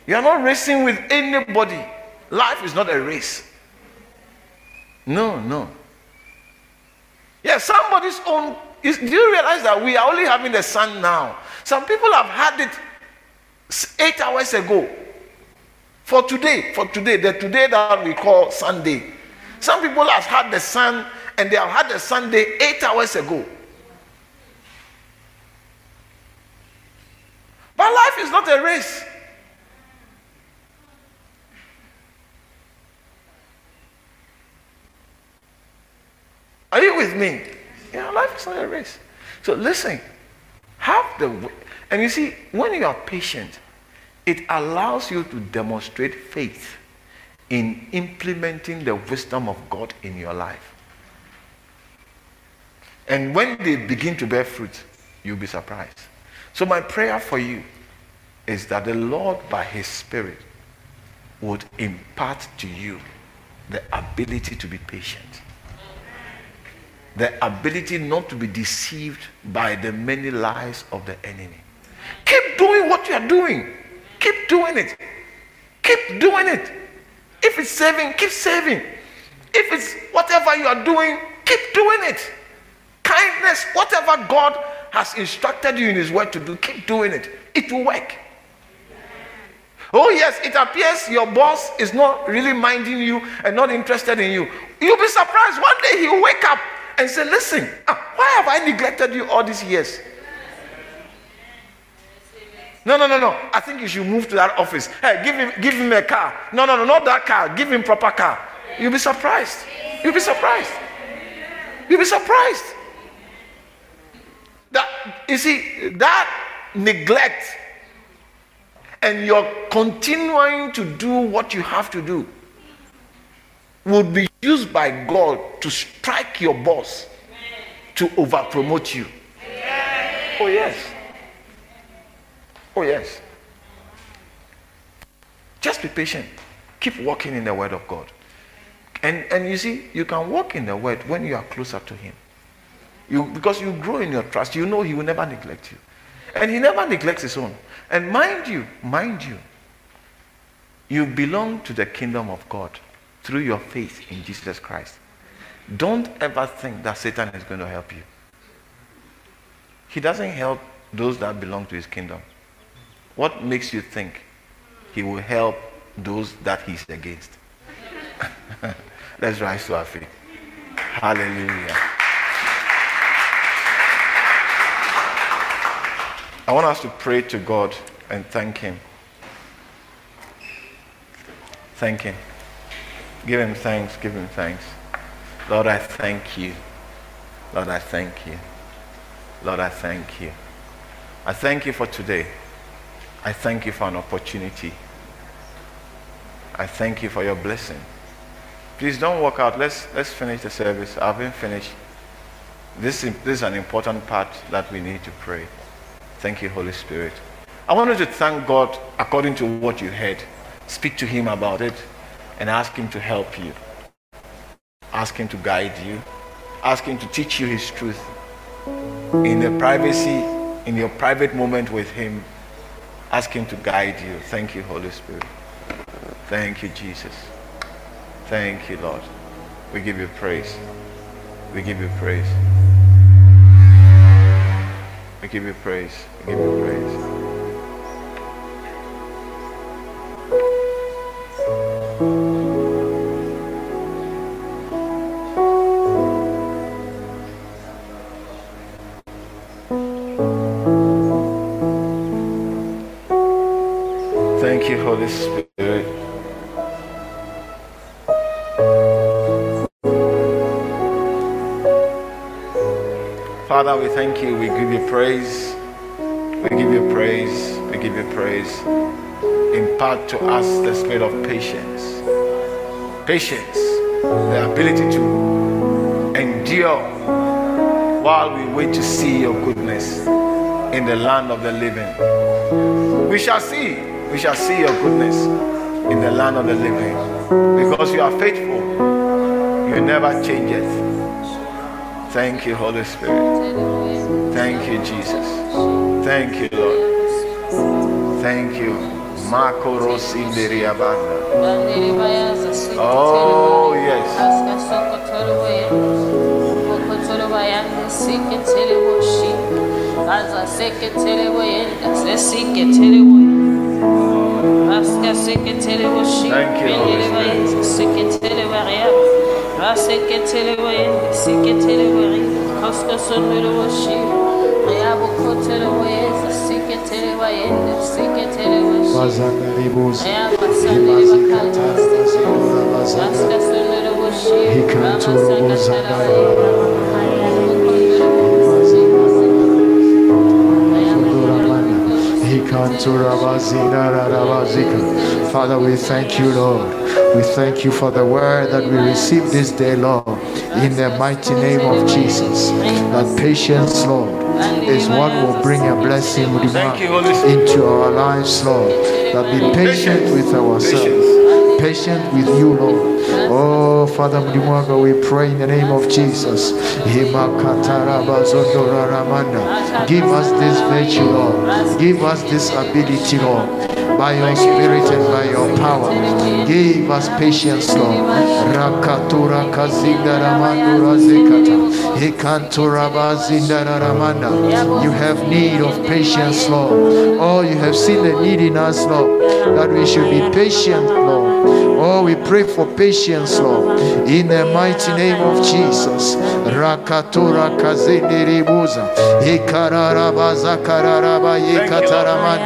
You are not racing with anybody. Life is not a race. No, no. Yeah, somebody's own. Is, do you realize that we are only having the sun now? Some people have had it eight hours ago. For today, for today, the today that we call Sunday. Some people have had the sun and they have had the Sunday eight hours ago. But life is not a race. Are you with me? Yeah, life is not a race. So listen, have the and you see, when you are patient, it allows you to demonstrate faith in implementing the wisdom of God in your life. And when they begin to bear fruit, you'll be surprised. So, my prayer for you is that the Lord, by His Spirit, would impart to you the ability to be patient, the ability not to be deceived by the many lies of the enemy. Keep doing what you are doing. Keep doing it. Keep doing it. If it's saving, keep saving. If it's whatever you are doing, keep doing it. Kindness, whatever God has instructed you in His word to do, keep doing it. It will work. Oh, yes, it appears your boss is not really minding you and not interested in you. You'll be surprised. One day he'll wake up and say, Listen, ah, why have I neglected you all these years? No, no, no, no. I think you should move to that office. Hey, give him, give him a car. No, no, no, not that car. Give him proper car. You'll be surprised. You'll be surprised. You'll be surprised. That you see that neglect and you're continuing to do what you have to do would be used by God to strike your boss to over promote you. Oh, yes. Oh, yes. Just be patient. Keep walking in the Word of God. And, and you see, you can walk in the Word when you are closer to Him. You, because you grow in your trust. You know He will never neglect you. And He never neglects His own. And mind you, mind you, you belong to the kingdom of God through your faith in Jesus Christ. Don't ever think that Satan is going to help you. He doesn't help those that belong to his kingdom. What makes you think he will help those that he's against? Let's rise to our feet. Hallelujah. I want us to pray to God and thank Him. Thank Him. Give Him thanks. Give Him thanks. Lord, I thank you. Lord, I thank you. Lord, I thank you. I thank you for today. I thank you for an opportunity. I thank you for your blessing. Please don't walk out. Let's, let's finish the service. I haven't finished. This, this is an important part that we need to pray. Thank you, Holy Spirit. I wanted to thank God according to what you heard. Speak to Him about it and ask Him to help you. Ask Him to guide you. Ask Him to teach you His truth. In the privacy, in your private moment with Him, ask Him to guide you. Thank you, Holy Spirit. Thank you, Jesus. Thank you, Lord. We give you praise. We give you praise. We give you praise. We give you praise. Thank you, Holy Spirit. Father, we thank you. We give you praise. We give you praise. We give you praise. Impart to us the spirit of patience. Patience, the ability to endure while we wait to see your goodness in the land of the living. We shall see, we shall see your goodness in the land of the living because you are faithful. You never change it. Thank you, Holy Spirit. Thank you, Jesus. Thank you, Lord. Thank you. Marco Rosinderiabanda. Oh, yes. Ask us for toll away. For toll away, I'm the sick and tell you sheep. As I say, get tell away, and let's see get tell you. Ask us, I can tell you, sheep. Thank you, Holy Bazanda ribuza himazikata bazikura bazanda hikanturu rarabazika Father we thank you Lord. We thank you for the word that we receive this day Lord in the mighty name of Jesus. That patience Lord is what will bring a blessing Thank you, Holy Spirit. into our lives, Lord. That be patient with ourselves, patient with you, Lord. Oh, Father Mdimwaga, we pray in the name of Jesus. Give us this virtue, Lord. Give us this ability, Lord. By your spirit and by your power. Give us patience, Lord. Rakatura kazinda ramandura zikata. Hikantura bazinda ramanda. You have need of patience, Lord. Oh, you have seen the need in us, Lord, that we should be patient, Lord. Oh, we pray for patience, Lord, in the mighty name of Jesus. Rakatura kazindi ribuza. Ikararaba zakararaba yekataramani.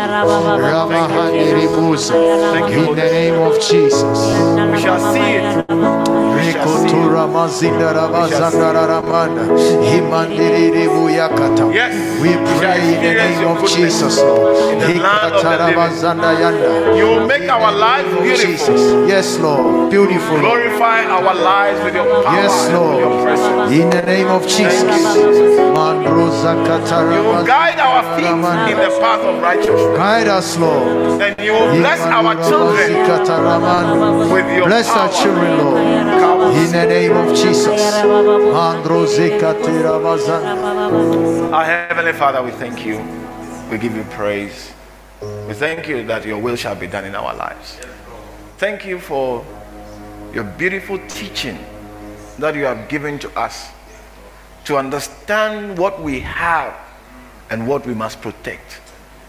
Ramahani ribuza. In the name of Jesus. We shall see it. We shall see it. Rikotura mazinda rabazanda ramana. Himandiri buyakata. Yes. We pray in the name of Jesus, Lord. in the land of the. Hikatarabazanda yanda. You will make our lives beautiful. Jesus. Yes, Lord. Beautiful. Glorify our lives with your power Yes, and with your Lord. In the name of Jesus. You guide our feet in the path of righteousness. Guide us, Lord. And you will bless our children with your Bless our children, Lord. In the name of Jesus. Mandroze. Our Heavenly Father, we thank you. We give you praise. We thank you that your will shall be done in our lives. Thank you for your beautiful teaching that you have given to us to understand what we have and what we must protect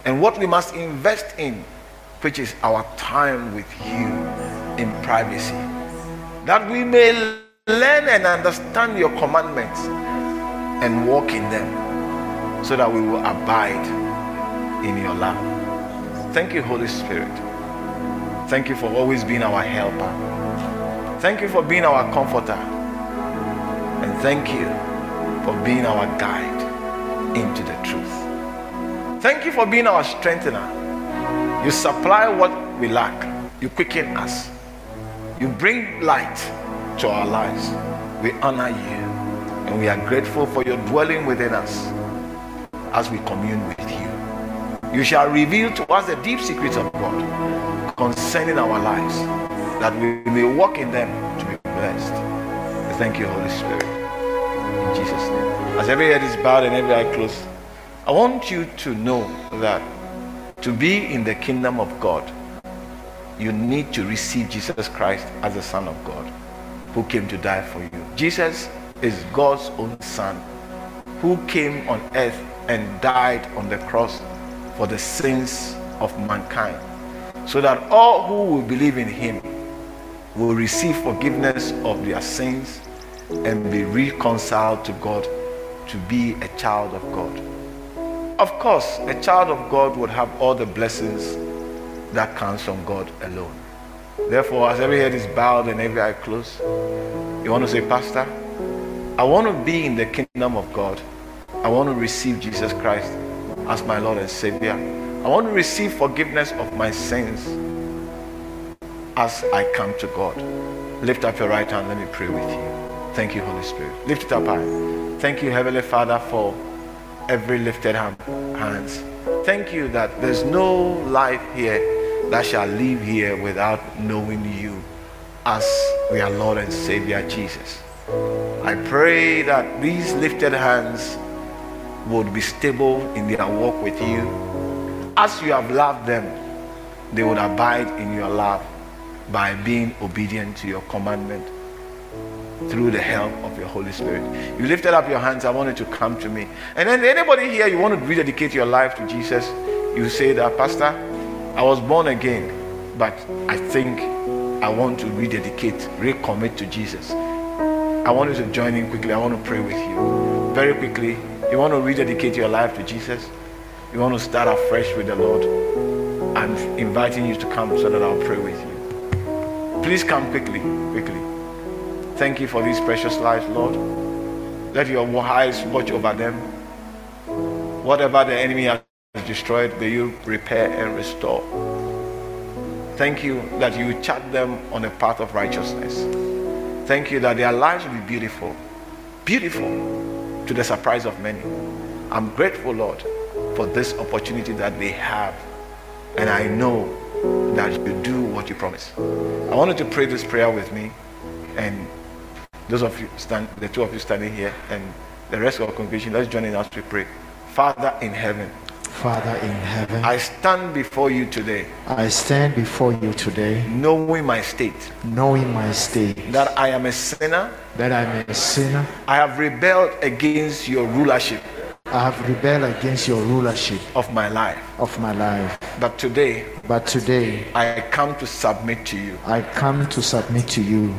and what we must invest in, which is our time with you in privacy. That we may learn and understand your commandments and walk in them so that we will abide in your love. Thank you, Holy Spirit. Thank you for always being our helper. Thank you for being our comforter. And thank you for being our guide into the truth. Thank you for being our strengthener. You supply what we lack, you quicken us, you bring light to our lives. We honor you and we are grateful for your dwelling within us as we commune with you. You shall reveal to us the deep secrets of God concerning our lives that we may walk in them to be blessed. Thank you, Holy Spirit. In Jesus' name. As every head is bowed and every eye closed, I want you to know that to be in the kingdom of God, you need to receive Jesus Christ as the Son of God who came to die for you. Jesus is God's own Son who came on earth and died on the cross for the sins of mankind so that all who will believe in him will receive forgiveness of their sins and be reconciled to God to be a child of God. Of course, a child of God would have all the blessings that comes from God alone. Therefore, as every head is bowed and every eye closed, you want to say, Pastor, I want to be in the kingdom of God. I want to receive Jesus Christ as my Lord and Savior. I want to receive forgiveness of my sins as I come to God. Lift up your right hand. Let me pray with you. Thank you, Holy Spirit. Lift it up high. Thank you, Heavenly Father, for every lifted hand, hands. Thank you that there's no life here that shall live here without knowing you as our Lord and Savior Jesus. I pray that these lifted hands would be stable in their walk with you. As you have loved them, they would abide in your love by being obedient to your commandment through the help of your Holy Spirit. You lifted up your hands, I wanted to come to me. And then anybody here, you want to rededicate your life to Jesus, you say that, Pastor, I was born again, but I think I want to rededicate, recommit to Jesus. I want you to join in quickly. I want to pray with you. Very quickly, you want to rededicate your life to Jesus? You want to start afresh with the Lord? I'm inviting you to come so that I'll pray with you. Please come quickly, quickly. Thank you for these precious lives, Lord. Let your eyes watch over them. Whatever the enemy has destroyed, may you repair and restore. Thank you that you chart them on a path of righteousness. Thank you that their lives will be beautiful, beautiful to the surprise of many. I'm grateful, Lord, for this opportunity that they have. And I know that you do what you promise. I wanted to pray this prayer with me, and those of you stand, the two of you standing here, and the rest of our congregation, let's join in as we pray. Father in heaven, Father in heaven, I stand before you today, I stand before you today, knowing my state, knowing my state, that I am a sinner. that I'm a sinner. I have rebelled against your rulership I have rebelled against your rulership of my life. of my life. But today, But today, I come to submit to you. I come to submit to you.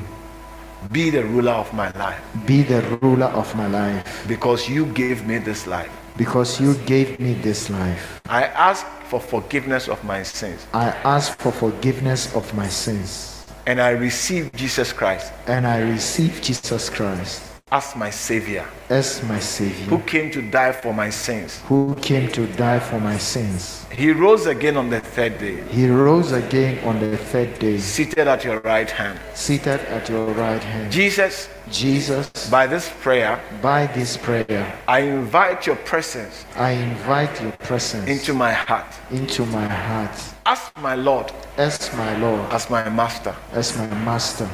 Be the ruler of my life Be the ruler of my life because you gave me this life. Because you gave me this life. I ask for forgiveness of my sins. I ask for forgiveness of my sins. And I receive Jesus Christ. And I receive Jesus Christ as my Savior as my savior. who came to die for my sins. who came to die for my sins. He rose again on the third day, He rose again on the third day, seated at your right hand. seated at your right hand. Jesus, Jesus, by this prayer, by this prayer, I invite your presence I invite your presence into my heart into my heart as my Lord, as my Lord, as my Master. as my Master.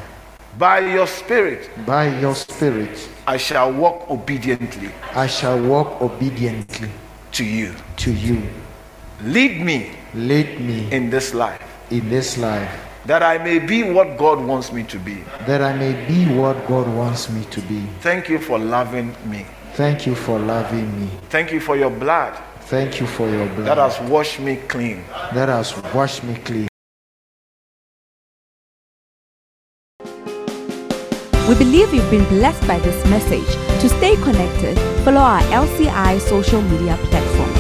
By your Spirit, By your Spirit, I shall walk obediently I shall walk obediently to you. to you. Lead me Lead me in this life in this life that I may be what God wants me to be. that I may be what God wants me to be. Thank you for loving me. Thank you for loving me. Thank you for your blood Thank you for your blood. that has washed me clean. that has washed me clean. We believe you've been blessed by this message. To stay connected, follow our LCI social media platforms.